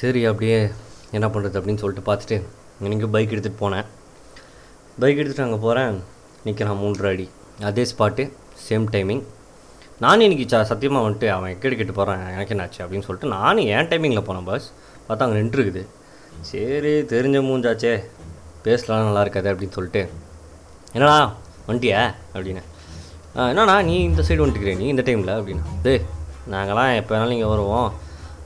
சரி அப்படியே என்ன பண்ணுறது அப்படின்னு சொல்லிட்டு பார்த்துட்டு எனக்கு பைக் எடுத்துகிட்டு போனேன். பைக் எடுத்துகிட்டு அங்கே போகிறேன் நிற்கிறான் மூன்று அடி. அதே ஸ்பாட்டு சேம் டைமிங் நானும் இன்றைக்கி ச சத்தியமாக வந்துட்டு அவன் எக்கெடு கேட்டு போகிறான் எனக்கு என்னாச்சு அப்படின்னு சொல்லிட்டு நானும் ஏன் டைமிங்கில் போனேன் பஸ் பார்த்தா அங்கே நின்றுருக்குது. சரி தெரிஞ்ச மூஞ்சாச்சே. பேசலாம் நல்லா இருக்காது அப்படின்னு சொல்லிட்டு. என்னடா வந்துட்டியா அப்படின்னு. என்னடா என்னண்ணா நீ இந்த சைடு வந்துட்டுக்கிறேன் நீ இந்த டைமில் அப்படின்னா. டேய் நாங்களாம் எப்போ வேணாலும் இங்கே வருவோம்.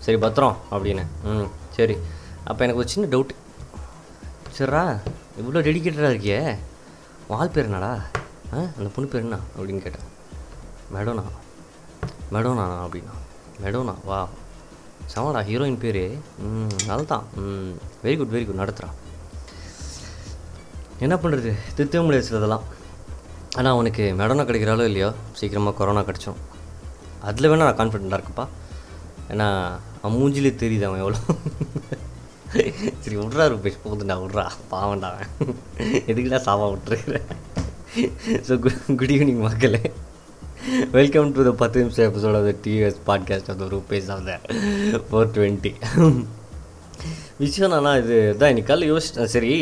சரி பத்திரம் அப்படின்னு. ம் சரி. அப்போ எனக்கு ஒரு சின்ன டவுட்டு சரிடா இவ்வளோ டெடிக்கேட்டடாக இருக்கியே. வால் பேர் என்னடா? ஆ அந்த பொண்ணு பேர் என்ன? அப்படின்னு கேட்டேன். மேடோனா. மேடோனா அப்படின்னா. மேடோனா வா. சமாடா ஹீரோயின் பேர். ம் நல்லதான் ம் வெரி குட் வெரி குட் நடத்துகிறான் என்ன பண்ணுறது திருத்தவே முடியாது சிலதெல்லாம் ஆனால் அவனுக்கு மெடோனா கிடைக்கிறாலோ இல்லையோ? சீக்கிரமாக கொரோனா கிடச்சிரும். அதில் வேணால் நான் கான்ஃபிடெண்ட்டாக இருக்குப்பா. ஏன்னா அவன் மூஞ்சிலே தெரியுது அவன் எவ்வளோ சரி விட்றா ரூபேஷ் போகுதுண்டா விட்றா. பாவண்டா அவன். எதுக்குடா சாவா விட்டுருக்குறேன் ஸோ குட் ஈவினிங் மக்களே. வெல்கம் டு த பத்து நிமிஷம் episode of the TVS podcast of the rupees of the four twenty விஷயம் நானா இது தான் இன்னைக்கு காலையில் யோசிச்சேன் சரி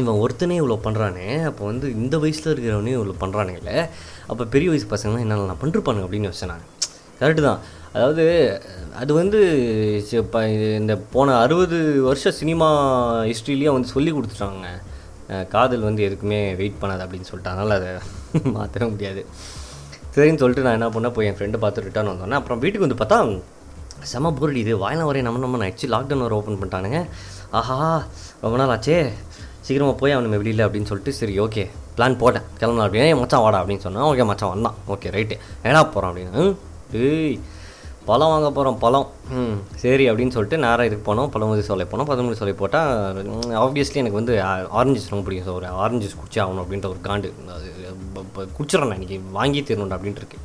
இவன் ஒருத்தனே இவ்வளோ பண்ணுறானே அப்போ வந்து இந்த வயசில் இருக்கிறவனே இவ்வளோ பண்ணுறானுங்கள அப்போ பெரிய வயசு பசங்களாம் என்ன நான் பண்ணிருப்பானுங்க அப்படின்னு யோசிச்சேன் நான். கரெக்டு தான். அதாவது அது வந்து இப்போ இந்த போன அறுபது வருஷ சினிமா ஹிஸ்ட்ரிலேயே வந்து சொல்லி கொடுத்துட்டாங்க. காதல் வந்து எதுக்குமே வெயிட் பண்ணாது அப்படின்னு சொல்லிட்டு. அதனால் அதை மாற்றவே முடியாது. சரின்னு சொல்லிட்டு நான் என்ன பண்ணேன் போய் என் ஃப்ரெண்டை பார்த்து ரிட்டர்ன் வந்தோன்னே அப்புறம் வீட்டுக்கு வந்து பார்த்தா செம பொருள் இது வாயிலாம் வரைய நம்ம நம்ம ஆயிடுச்சு லாக்டவுன் வர ஓப்பன் பண்ணிட்டானுங்க. ஆஹா ரொம்ப நாள் ஆச்சே. சீக்கிரமாக போய் அவனுமே வெளியில் அப்படின்னு சொல்லிட்டு சரி ஓகே பிளான் போட்டேன். கிளம்பலாம் அப்படின்னு. என் மச்சான் வாடா அப்படின்னு சொன்னான். ஓகே மச்சான் வந்தான். ஓகே ரைட்டு ஏடா போகிறான் அப்படின்னு. "ம், ஏய் பழம் வாங்க போகிறோம் பழம். ம் சரி அப்படின்னு சொல்லிட்டு நேராக இதுக்கு போனோம். பழமுதி சோலை போனோம். பழமுதி சோலை போட்டால் ஆப்வியஸ்லி எனக்கு வந்து ஆரஞ்சு ரொம்ப பிடிக்கும் ஸோ ஒரு ஆரஞ்சு குடிச்சே ஆகணும் அப்படின்ற ஒரு காண்டு. அது குடிச்சிடறேன் நான் இன்றைக்கி வாங்கி தரணும்டா அப்படின்ட்டு இருக்கு.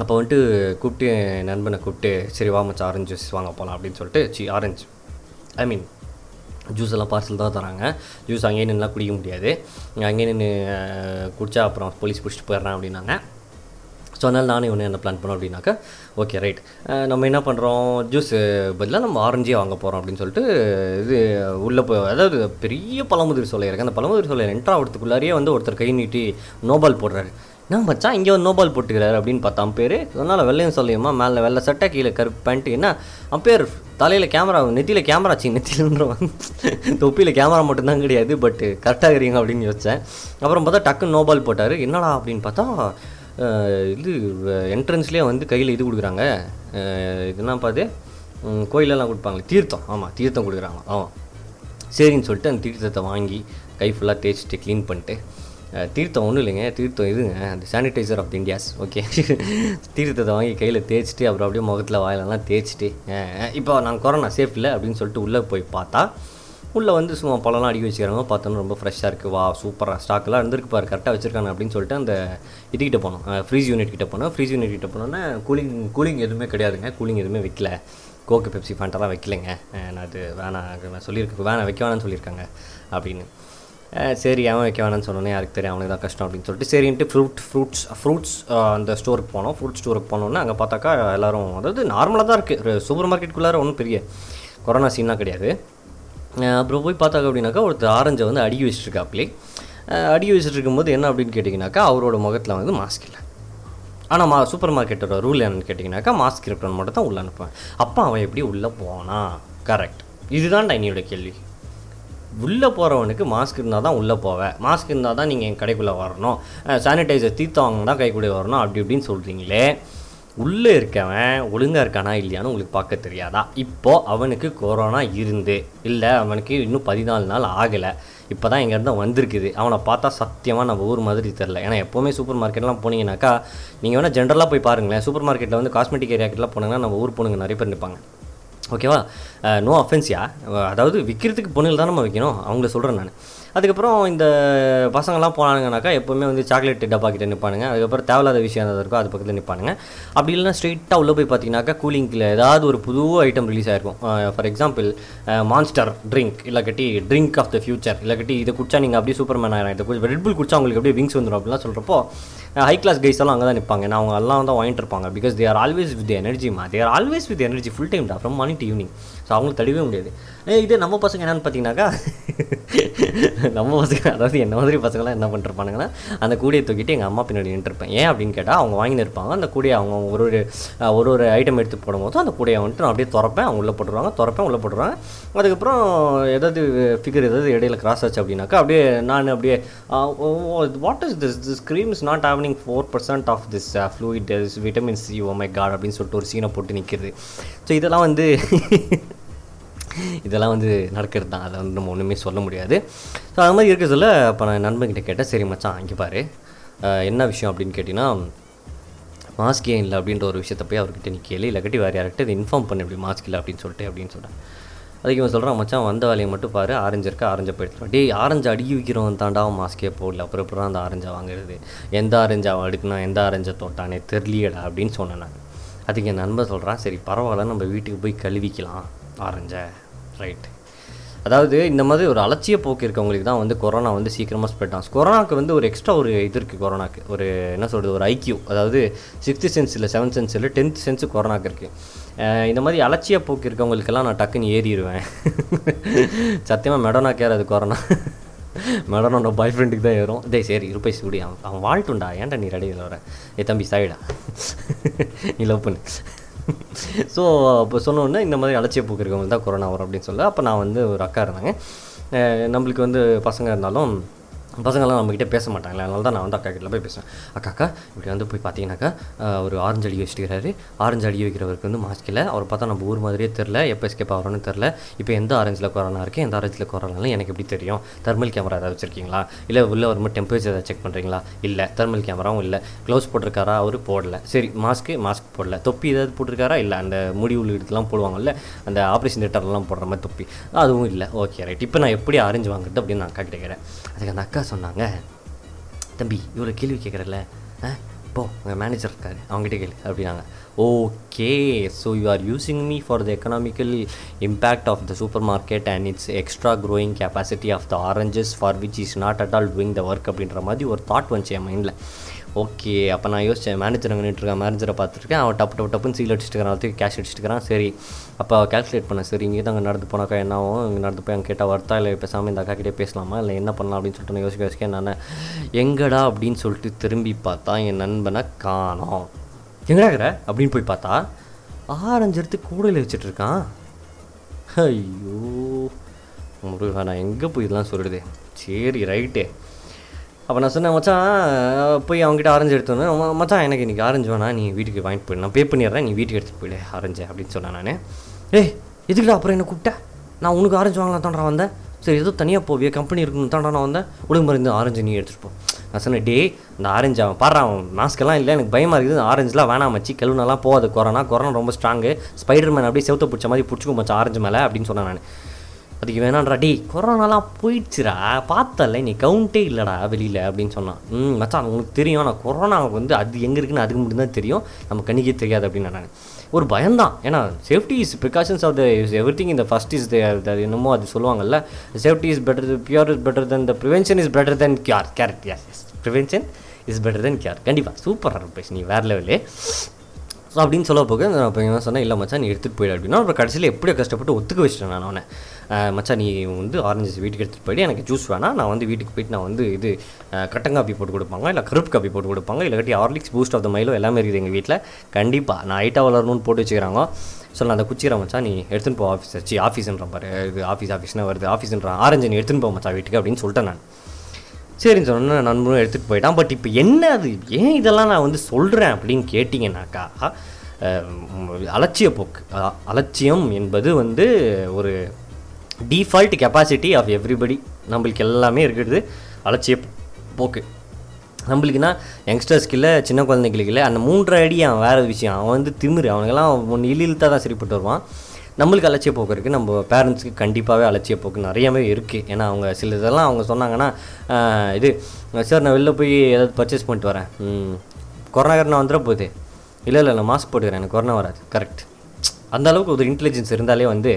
அப்போ வந்துட்டு கூப்பிட்டு நண்பனை கூப்பிட்டு சரி வா மச்சான் ஆரஞ்சு ஜூஸ் வாங்க போகலாம் அப்படின்னு சொல்லிட்டு see orange I mean juice எல்லாம் பார்சல் தான் தராங்க. ஜூஸ் அங்கேயே நின்றுலாம் குடிக்க முடியாது. அங்கேயே நின்று குடித்தா அப்புறம் போலீஸ் பிடிச்சிட்டு போயிடுறேன் அப்படின்னாங்க. ஸோ அதனால் நானே ஒன்று என்ன பிளான் பண்ணோம் அப்படின்னாக்கா ஓகே ரைட் நம்ம என்ன பண்ணுறோம் ஜூஸ் பதிலாக நம்ம ஆரஞ்சே வாங்க போகிறோம் அப்படின்னு சொல்லிட்டு இது உள்ளே போய் அதாவது பெரிய பழமுதிர் சோலை இருக்குது அந்த பழமுதிர் சோலை என்ட்ரா ஆகிறதுக்குள்ளாரியே வந்து ஒருத்தர் கை நீட்டி நோபால் போடுறாரு. என்ன மச்சான் இங்கே வந்து நோபால் போட்டுக்கிறாரு? அப்படின்னு பார்த்தா அம்பேர் அதனால் வெள்ளையும் சொல்லியுமா மேலே வெள்ளை சட்டை கீழே கருப்பு பேண்ட்டு என்ன? அம்பேர் தலையில் கேமரா நெத்தியில் கேமரா ஆச்சு நெத்திலன்றவன் தொப்பியில் கேமரா மட்டும்தான் கிடையாது பட் கரெக்டாக இருக்கிறீங்க அப்படின்னு யோசித்தேன் அப்புறம் பார்த்தா டக்குன்னு நோபால் போட்டார். என்னடா? அப்படின்னு பார்த்தா இது என்ட்ரன்ஸ்லேயே வந்து கையில் இது கொடுக்குறாங்க. இதெல்லாம் பார்த்து கோயிலெல்லாம் கொடுப்பாங்க தீர்த்தம். ஆமாம் தீர்த்தம் கொடுக்குறாங்க. ஆமாம் சரின்னு சொல்லிட்டு அந்த தீர்த்தத்தை வாங்கி கை ஃபுல்லாக தேய்ச்சிட்டு க்ளீன் பண்ணிட்டு தீர்த்தம் ஒன்றும் இல்லைங்க தீர்த்தம் இதுங்க அந்த சானிடைசர் ஆஃப் இந்தியாஸ் ஓகே தீர்த்தத்தை வாங்கி கையில் தேய்ச்சிட்டு அப்புறம் அப்படியே முகத்தில் வாயிலெல்லாம் தேய்ச்சிட்டு இப்போ நான் கொரோனா சேஃப் இல்லை அப்படின்னு சொல்லிட்டு உள்ளே போய் பார்த்தா உள்ளே வந்து சும்மா பழம்லாம் அடிக்க வச்சுக்கிறாங்க. பார்த்தோன்னா ரொம்ப ஃப்ரெஷ்ஷாக இருக்குது வா சூப்பராக ஸ்டாக்லாம் இருந்திருக்கு பாரு. கரெக்டாக வச்சுருக்காங்க அப்படின்னு சொல்லிட்டு அந்த இதுக்கிட்ட போனோம். ஃப்ரீஸ் யூனிட் கிட்ட போனோம். ஃப்ரீஸ் யூனிட் கிட்ட போனோன்னா கூலிங் கூலிங் எதுவுமே கிடையாதுங்க. கூலிங் எதுவுமே வைக்கல. கோக்கு பெப்சி ஃபேண்டெல்லாம் வைக்கலைங்க. நான் அது வேணாம். நான் சொல்லியிருக்கேன் வேணாம் வைக்க வேணாம்னு சொல்லியிருக்காங்க அப்படின்னு. சரி அவன் வைக்க வேணாம்னு சொன்னோன்னே யாருக்கு தெரியும்? அவனுக்கு தான் கஷ்டம் அப்படின்னு சொல்லிட்டு சரின்ட்டு ஃப்ரூட் ஃப்ரூட்ஸ் ஃப்ரூட்ஸ் அந்த ஸ்டோருக்கு போனோம். ஃப்ரூட் ஸ்டோருக்கு போனோன்னே அங்கே பார்த்தாக்கா எல்லோரும் அதாவது நார்மலாக தான் இருக்குது சூப்பர் மார்க்கெட்டுக்குள்ளார ஒன்றும் பெரிய கொரோனா சீன்லாம் கிடையாது. அப்புறம் போய் பார்த்தாங்க அப்படின்னாக்கா ஒருத்தர் ஆரஞ்சை வந்து அடி வச்சுருக்காப்லே. அடி வச்சுட்டு இருக்கும்போது என்ன அப்படின்னு கேட்டிங்கனாக்கா அவரோட முகத்தில் வந்து மாஸ்க் இல்லை. ஆனால் மா சூப்பர் மார்க்கெட்டோட ரூல் என்னன்னு கேட்டிங்கனாக்கா மாஸ்க் இருக்கிறவன் மட்டும் தான் உள்ளே அனுப்புவேன். அப்போ அவன் எப்படி உள்ளே போனா கரெக்ட் இதுதான் என்னோட கேள்வி. உள்ளே போகிறவனுக்கு மாஸ்க் இருந்தால் தான் உள்ளே போவேன் மாஸ்க் இருந்தால் தான் நீங்கள் என் கடைக்குள்ளே வரணும். சானிடைசர் தீர்த்தவங்க தான் கைக்குள்ளே வரணும். அப்படி இப்படின்னு சொல்கிறீங்களே உள்ளே இருக்கவன் ஒழுங்காக இருக்கானா இல்லையான்னு உங்களுக்கு பார்க்க தெரியாதா? இப்போது அவனுக்கு கொரோனா இருந்து இல்லை அவனுக்கு இன்னும் பதினாலு நாள் ஆகலை. இப்போ தான் இங்கேருந்து வந்திருக்குது. அவனை பார்த்தா சத்தியமாக நம்ம ஊர் மாதிரி தெரில ஏன்னா எப்போவுமே சூப்பர் மார்க்கெட்லாம் போனீங்கன்னாக்கா நீங்கள் வேணால் ஜென்ரலாக போய் பாருங்களேன். சூப்பர் மார்க்கெட்டில் வந்து காஸ்மெட்டிக் ஏரியாக்கெல்லாம் போனீங்கன்னா நம்ம ஊர் பொண்ணுங்க நிறைய பேர் நிற்பாங்க ஓகேவா நோ அஃபென்ஸியா அதாவது விற்கிறதுக்கு பொண்ணுகள் தான் நம்ம வைக்கணும். அவங்கள சொல்கிறேன் நான். அதுக்கப்புறம் இந்த பசங்கள்லாம் போனானுங்கனாக்கா எப்போவுமே வந்து சாக்லேட் டப்பா கிட்டே நிற்பானுங்க அதுக்கப்புறம் தேவையில்லாத விஷயம் ஏதாவது இருக்கோ அது பக்கத்தில் நிற்பானுங்க அப்படி இல்லைன்னா ஸ்ட்ரெயிட்டாக உள்ளே போய் பார்த்தீங்கன்னாக்கா கூலிங்கில் ஏதாவது ஒரு புது ஐட்டம் ரிலீஸ் ஆயிருக்கும். ஃபார் எக்ஸாம்பிள் மான்ஸ்டர் ட்ரிங்க் இல்லாக்கட்டி ட்ரிங்க் ஆஃப் த ஃபியூச்சர் இல்லாக்கட்டி இதை குடிச்சா நீங்கள் அப்படியே சூப்பர் மேன் ஆகிடும் இதை ரெட் புல் குடிச்சா உங்களுக்கு அப்படியே விங்ஸ் வந்துடும் அப்படிலாம் சொல்கிறப்போ ஹை கிளாஸ் கைஸ் எல்லாம் அங்கே தான் நிற்பாங்க நான் அவங்க எல்லாம் தான் வாங்கிட்டு இருப்பாங்க. Because they are always with energy மா they are always with energy full time டா from morning to evening so அவங்களுக்கு தடவே முடியாது. இதே நம்ம பசங்க என்னன்னு பார்த்தீங்கன்னாக்கா நம்ம பசங்க அதாவது என்ன மாதிரி பசங்களாம் என்ன பண்ணிருப்பானுங்கன்னா அந்த கூடையை தூக்கிட்டு எங்கள் அம்மா பின்னாடி நின்றுருப்பேன். ஏன் அப்படின்னு கேட்டால் அவங்க வாங்கின்னு இருப்பாங்க. அந்த கூடையை அவங்க ஒரு ஒரு ஒரு ஒரு ஐட்டம் எடுத்து போடும்போது அந்த கூடையை வந்துட்டு நான் அப்படியே திறப்பேன். அவங்க உள்ளே போட்டுருவாங்க திறப்பேன் உள்ளே போட்டுருவாங்க. அதுக்கப்புறம் ஏதாவது ஃபிகர் ஏதாவது இடையில கிராஸ் ஆச்சு அப்படின்னாக்கா அப்படியே நான் அப்படியே what is this this cream is not having four percent of this fluid vitamin C oh my god uh, oh அப்படின்னு சொல்லிட்டு ஒரு சீனை போட்டு நிற்கிறது ஸோ இதெல்லாம் வந்து இதெல்லாம் வந்து நடக்கிறது தான். அதை வந்து நம்ம ஒன்றுமே சொல்ல முடியாது. ஸோ அது மாதிரி இருக்க சொல்ல அப்போ நான் நண்பன்கிட்ட கேட்டேன் சரி மச்சான் இங்கே பாரு. என்ன விஷயம் அப்படின்னு கேட்டிங்கன்னா மாஸ்க் ஏன் இல்லை? அப்படின்ற ஒரு விஷயத்தை போய் அவர்கிட்ட நீ கேளு. இல்லாட்டி வேறு யார்கிட்ட இதை இன்ஃபார்ம் பண்ண இப்படி மாஸ்க் இல்லை அப்படின்னு சொல்லிட்டு அப்படின்னு சொல்கிறேன் அதுக்கு இவன் சொல்கிறான் மச்சான் வந்த வேலையை மட்டும் பாரு. ஆரஞ்சு இருக்கா? ஆரஞ்சை போயிடுறான் டேய் ஆரஞ்சு அடுக்கி வைக்கிறவன் தாண்டா மாஸ்கே போடல. அப்புறம் அப்புறம் அந்த ஆரஞ்சை வாங்குறது? எந்த ஆரஞ்சை அவன் அடுக்குனா எந்த ஆரஞ்சை தொட்டானே தெரியலடா அப்படின்னு சொன்னேன் நான். அதுக்கு என் நண்பன் சொல்கிறான் சரி பரவாயில்ல. நம்ம வீட்டுக்கு போய் கழுவிக்கலாம் ஆரஞ்சை ரைட் அதாவது இந்த மாதிரி ஒரு அலட்சிய போக்கு இருக்கவங்களுக்கு தான் வந்து கொரோனா வந்து சீக்கிரமாக ஸ்ப்ரெட் ஆகும். கொரோனாக்கு வந்து ஒரு எக்ஸ்ட்ரா ஒரு இது இருக்குது கொரோனாக்கு ஒரு என்ன சொல்கிறது ஒரு ஐக்யூ அதாவது சிக்ஸ்த்து சென்ஸ் இல்லை செவன்த் சென்ஸ் இல்லை டென்த் சென்ஸு கொரோனாக்கு இருக்குது இந்த மாதிரி அலட்சிய போக்கு இருக்கவங்களுக்கெல்லாம் நான் டக்குன்னு ஏறிடுவேன் சத்தியமாக மெடோனா கேர் அது கொரோனா மேடனோட பாய் ஃப்ரெண்டுக்கு தான் ஏறும். இதே சரி இருப்பை சூடி. அவன் அவன் வாழ்ட்டுண்டா ஏன்டா நீ ரெடியில் வர? ஏ தம்பி சாயிடா நீ லவ் பண்ணு. ஸோ அப்போ சொன்னோன்னே இந்த மாதிரி அலட்சிய போக்கு இருக்கவங்க தான் கொரோனா வரும் அப்படின்னு சொல்ல அப்போ நான் வந்து ஒரு அக்கா இருந்தாங்க. நம்மளுக்கு வந்து பசங்க இருந்தாலும் பசங்கள்லாம் நம்மக்கிட்ட பேச மாட்டாங்களே அதனால தான் நான் வந்து அக்கா கிட்ட போய் பேசுவேன். அக்கா அக்கா இப்படி வந்து போய் பார்த்தீங்கன்னாக்கா ஒரு ஆரஞ்சு அடி வச்சுட்டுக்கிறாரு. ஆரஞ்சு அடி வைக்கிறவருக்கு வந்து மாஸ்க் இல்லை. அவர் பார்த்தா நம்ம ஊர் மாதிரியே தெரில எப்போ எஸ்கேப் ஆகிறோன்னு தெரில இப்போ எந்த ஆரஞ்சில் கொரோனா இருக்குது எந்த ஆரஞ்சில் கொரோனாலும் எனக்கு எப்படி தெரியும்? தெர்மல் கேமரா ஏதாவது வச்சுருக்கீங்களா? இல்லை உள்ளே வரும்போது டெம்பரேச்சர் ஏதாவது செக் பண்ணுறீங்களா இல்லை. தெர்மல் கேமராவும் இல்லை. க்ளவுஸ் போட்டிருக்காரா? அவர் போடல. சரி மாஸ்க்கு மாஸ்க் போடல. தொப்பி ஏதாவது போட்டிருக்காரா? இல்லை அந்த முடி உள்ளிடத்துலாம் போடுவாங்கல்ல அந்த ஆப்ரேஷன் தேட்டர்லாம் போடுற மாதிரி தொப்பி. அதுவும் இல்லை. ஓகே ரைட் இப்போ நான் எப்படி ஆரஞ்சு வாங்குறது அப்படின்னு நான் அக்கா கேட்குறேன் அதுக்கு அந்த அக்கா சொன்னாங்க. தம்பி இவ்வளோ கேள்வி கேட்குறல ஆ போ உங்கள் மேனேஜர் இருக்காரு. அவங்ககிட்ட கேளு அப்படின்னாங்க. Okay so you are using me for the economical impact of the super market and it's extra growing capacity of the oranges for which is not at all doing the work அப்படின்ற மாதிரி ஒரு thought வந்துச்சு என் மைண்டில் okay அப்போ நான் யோசித்தேன் manager அங்கே நின்றுருக்கேன் மேனேஜரை பார்த்துருக்கேன். அவன் டப்பு டப்பு டப்புன்னு சீல் அடிச்சுட்டு இருக்கிறான் கேஷ் அடிச்சுட்டு இருக்கிறான் சரி அப்போ கேல்குலேட் பண்ணேன். சரி இங்கே தான் அங்கே நடந்து போனாக்கா என்ன ஆகும்? இங்கே நடந்து போய் அங்கே கேட்டால் வர்த்தா? இல்லை பேசாமல் இந்த அக்கா கிட்டே பேசலாமா? இல்லை என்ன பண்ணலாம் அப்படின்னு சொல்லிட்டு நான் யோசிக்க யோசிக்க நான் எங்கடா அப்படின்னு சொல்லிட்டு திரும்பி பார்த்தா என் நண்பனை காணோம். எங்கடா இருக்கிற? அப்படின்னு போய் பார்த்தா ஆரஞ்சு எடுத்து கூடையில் வச்சுட்டுருக்கான் ஐயோ முருகா நான் எங்கே போய் இதெல்லாம் சொல்லிடுது சரி ரைட்டு அப்போ நான் சொன்னேன் மச்சான் போய் அவங்ககிட்ட ஆரஞ்சு எடுத்தோன்னே மச்சான் எனக்கு இன்றைக்கி ஆரஞ்சு வேணா நீ வீட்டுக்கு வாங்கிட்டு போயிடு. நான் பே பண்ணிடுறேன் நீ வீட்டுக்கு எடுத்துகிட்டு போயிடு ஆரஞ்சு அப்படின்னு சொன்னேன் நான். ஏய் எதுக்குடா அப்புறம் என்ன கூப்பிட்டேன் நான் உனக்கு ஆரஞ்சு வாங்கலாம் தாண்டா வந்தேன். சரி ஏதோ தனியாக போவிய கம்பெனி இருக்குன்னு தாண்டா நான் வந்தேன். ஒழுங்கு மருந்து ஆரஞ்சு நீ எடுத்துகிட்டு போ. நான் சொன்னேன் டே இந்த ஆரஞ்சு அவன் பாடுறான் அவன் மாஸ்க்கெல்லாம் இல்லை எனக்கு பயமாக இருக்குது. ஆரஞ்சுலாம் வேணாம் மச்சி. கழுவுனெல்லாம் போகாது. கொரோனா கொரோனா ரொம்ப ஸ்ட்ராங்கு ஸ்பைடர் மேன் அப்படியே செவத்தை பிடிச்ச மாதிரி பிடிச்சிக்கும் மச்சான் ஆரஞ்சு மேலே அப்படின்னு சொன்னேன் நான். அதுக்கு வேணான்றா. டே கொரோனாலாம் போயிடுச்சுடா. பார்த்தல நீ கவுண்டே இல்லைடா வெளியில் அப்படின்னு சொன்னான். ம் மச்சான் உனக்கு தெரியும். ஆனால் கொரோனா வந்து அது எங்கே இருக்குன்னு அதுக்கு மட்டும்தான் தெரியும். நம்ம கண்ணிக்கே தெரியாது அப்படின்னு நான் ஒரு பயம்தான். ஏன்னா safety is precautions of the is everything இந்த ஃபஸ்ட் இஸ் என்னமோ அது சொல்லுவாங்கல்ல. Safety is better pure is better than the prevention is better than cure correct யார் yes prevention is better than cure கண்டிப்பாக சூப்பராக இருப்பேன் நீ வேறு லெவலே ஸோ அப்படின்னு சொல்ல போக நான் இப்போ சொன்னேன் இல்லை மச்சான் நீ எடுத்துகிட்டு போயிடு அப்படின்னா அப்புறம் கடைசியில் எப்படியோ கஷ்டப்பட்டு ஒத்துக்க வச்சிட்டேன் நான் அவனை. மச்சான் நீ வந்து ஆரஞ்சு வீட்டுக்கு எடுத்துகிட்டு போயிடு. எனக்கு ஜூஸ் வேணாம். நான் வந்து வீட்டுக்கு போயிட்டு நான் வந்து இது கட்டன் காப்பி போட்டு கொடுப்பாங்க இல்லை கருப்பு காப்பி போட்டு கொடுப்பாங்க இல்லாட்டி Horlicks Boost of the Milo எல்லாமே இருக்குது எங்கள் வீட்டில் கண்டிப்பாக நான் ஹைட்டாக வளரணும்னு போட்டு வச்சுக்கிறாங்க. ஸோ நான் அந்த குச்சிக்கிற மச்சா நீ எடுத்துன்னு போ ஆஃபீஸ் சி ஆஃபீஸ்ன்ற பாரு. இது ஆஃபீஸ் ஆஃபீஸ்னா வருது. ஆஃபீஸ்ன்றான் ஆரஞ்சு நீ எடுத்துன்னு போ மச்சா வீட்டுக்கு அப்படின்னு சொல்லிட்டேன் நான். சரின்னு சொன்னேன் நண்பரும் எடுத்துகிட்டு போயிட்டான். பட் இப்போ என்ன அது? ஏன் இதெல்லாம் நான் வந்து சொல்கிறேன் அப்படின்னு கேட்டிங்கனாக்கா அலட்சிய போக்கு. அலட்சியம் என்பது வந்து ஒரு டிஃபால்ட் கெப்பாசிட்டி ஆஃப் எவ்ரிபடி நம்மளுக்கு எல்லாமே இருக்கிறது அலட்சிய போக்கு. நம்மளுக்குன்னா யங்ஸ்டர்ஸ்க்கு இல்லை சின்ன குழந்தைங்களுக்கு இல்லை அந்த மூன்றரை அடி அவன் வேறு விஷயம். அவன் வந்து திமிரு. அவனுக்கெல்லாம் ஒன்று இழு இழுத்தா தான் சரிப்பட்டு வருவான். நம்மளுக்கு அலட்சிய போக்கு இருக்குது நம்ம பேரண்ட்ஸுக்கு கண்டிப்பாகவே அலட்சிய போக்கு நிறையவே இருக்குது ஏன்னா அவங்க சில இதெல்லாம் அவங்க சொன்னாங்கன்னா இது சார் நான் வெளில போய் ஏதாவது பர்ச்சேஸ் பண்ணிட்டு வரேன். கொரோனா நான் வந்துட போகுது இல்லை இல்லை நான் மாஸ்க் போட்டுக்கிறேன். எனக்கு கொரோனா வராது. கரெக்ட் அந்தளவுக்கு ஒரு இன்டெலிஜென்ஸ் இருந்தாலே வந்து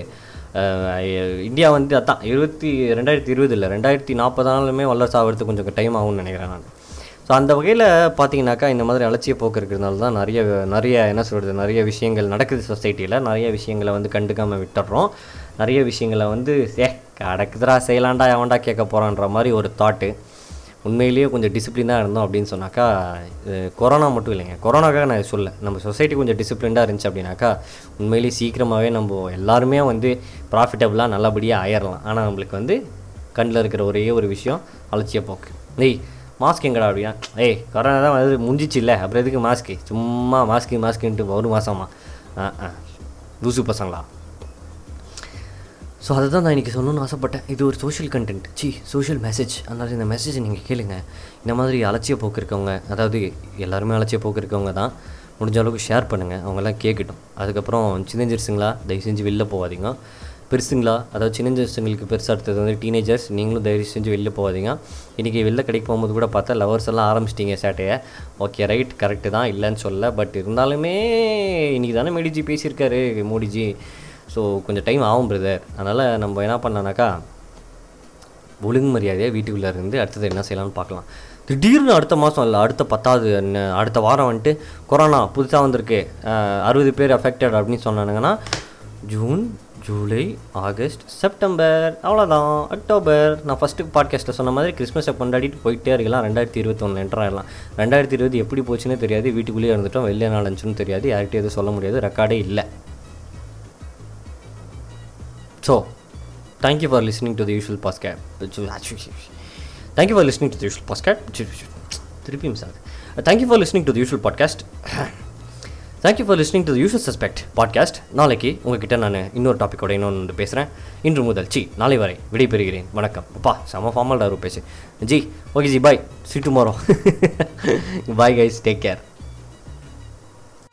இந்தியா வந்து அதான் இருபத்தி ரெண்டாயிரத்தி இருபது இல்லை ரெண்டாயிரத்தி நாற்பதாலுமே வல்லரசு ஆகிறதுக்கு கொஞ்சம் டைம் ஆகும்னு நினைக்கிறேன் நான். ஸோ அந்த வகையில் பார்த்தீங்கன்னாக்கா இந்த மாதிரி அலட்சிய போக்கு இருக்கிறதுனால தான் நிறைய நிறைய என்ன சொல்கிறது நிறைய விஷயங்கள் நடக்குது சொசைட்டியில் நிறைய விஷயங்களை வந்து கண்டுக்காமல் விட்டுடுறோம் நிறைய விஷயங்களை வந்து ஏ கிடக்குதுடா செய்யலாண்டா எவன்டா கேட்க போகிறான்ற மாதிரி ஒரு தாட்டு உண்மையிலேயே கொஞ்சம் டிசிப்ளினாக இருந்தோம் அப்படின்னு சொன்னாக்கா கொரோனா மட்டும் இல்லைங்க. கொரோனாக்காக நான் சொல்ல நம்ம சொசைட்டி கொஞ்சம் டிசிப்ளின்டாக இருந்துச்சு அப்படின்னாக்கா உண்மையிலேயே சீக்கிரமாகவே நம்ம எல்லாருமே வந்து ப்ராஃபிட்டபுளாக நல்லபடியாக ஆயிடலாம் ஆனால் நம்மளுக்கு வந்து கண்ணில் இருக்கிற ஒரே ஒரு விஷயம் அலட்சிய போக்கு. டேய் மாஸ்க் எங்கடா அப்படியா ஏய் கொரோனா தான் வந்து முடிஞ்சிச்சு இல்லை அப்புறம் எதுக்கு மாஸ்க்கு சும்மா மாஸ்க்கு மாஸ்க்குன்ட்டு ஒரு மாதமா ஆ ஆ. லூசு பசங்களா? ஸோ அதை தான் நான் இன்றைக்கி சொல்லணும்னு ஆசைப்பட்டேன். இது ஒரு social content C social message அதனால் இந்த மெசேஜை நீங்கள் கேளுங்க. இந்த மாதிரி அலட்சிய போக்கு இருக்கவங்க அதாவது எல்லாருமே அலட்சிய போக்கு இருக்கவங்க தான் முடிஞ்ச அளவுக்கு ஷேர் பண்ணுங்கள் அவங்கெல்லாம் கேட்கட்டும். அதுக்கப்புறம் சின்னஞ்சிருசுங்களா தயவு செஞ்சு வெளில போகாதீங்க. பெருசுங்களா அதாவது சின்னஞ்சிருசுங்களுக்கு பெருசாக அடுத்தது வந்து டீனேஜர்ஸ் நீங்களும் தயவு செஞ்சு வெளில போகாதீங்க. இன்றைக்கி வெளில கடைக்கு போகும்போது கூட பார்த்தா லவர்ஸ் எல்லாம் ஆரம்பிச்சிட்டிங்க சேட்டையை. ஓகே ரைட் கரெக்டு தான் இல்லைன்னு சொல்ல பட் இருந்தாலுமே இன்றைக்கி தானே மேடிஜி பேசியிருக்காரு மோடிஜி. ஸோ கொஞ்சம் டைம் ஆகும் பிரதர் அதனால் நம்ம என்ன பண்ணனாக்கா ஒழுங்கு மரியாதையாக வீட்டுக்குள்ளே இருந்து அடுத்தது என்ன செய்யலாம்னு பார்க்கலாம். திடீர்னு அடுத்த மாதம் இல்லை அடுத்த பத்தாவது என்ன அடுத்த வாரம் வந்துட்டு கொரோனா புதுசாக வந்திருக்கு. அறுபது பேர் அஃபெக்டட் அப்படின்னு சொன்னானுங்கன்னா ஜூன் ஜூலை ஆகஸ்ட் செப்டம்பர் அவ்வளோதான் அக்டோபர். நான் ஃபஸ்ட்டு பாட்காஸ்ட்டில் சொன்ன மாதிரி கிறிஸ்மஸை கொண்டாடிட்டு போயிட்டே இருக்கலாம். ரெண்டாயிரத்தி இருபத்தொன்று என்ட்ராயிடலாம் ரெண்டாயிரத்தி இருபது எப்படி போச்சுன்னு தெரியாது. வீட்டுக்குள்ளேயே இருந்துட்டோம். வெளியே நாளஞ்சுன்னு தெரியாது. யார்கிட்டையும் எதுவும் சொல்ல முடியாது. ரெக்கார்டே இல்லை. So thank you for listening to the usual podcast thank you for listening to the usual podcast திருப்பியும் sir thank you for listening to the usual podcast you for listening to the usual suspect podcast நாளைக்கு உங்ககிட்ட நான் இன்னொரு டாப்பிக்கோட இன்னொன்று வந்து பேசுகிறேன் இன்று முதல் சி நாளை வரை விடைபெறுகிறேன் வணக்கம் அப்பா செம ஃபார்மல் டாரு பேசு ji okay ji bye see tomorrow bye guys take care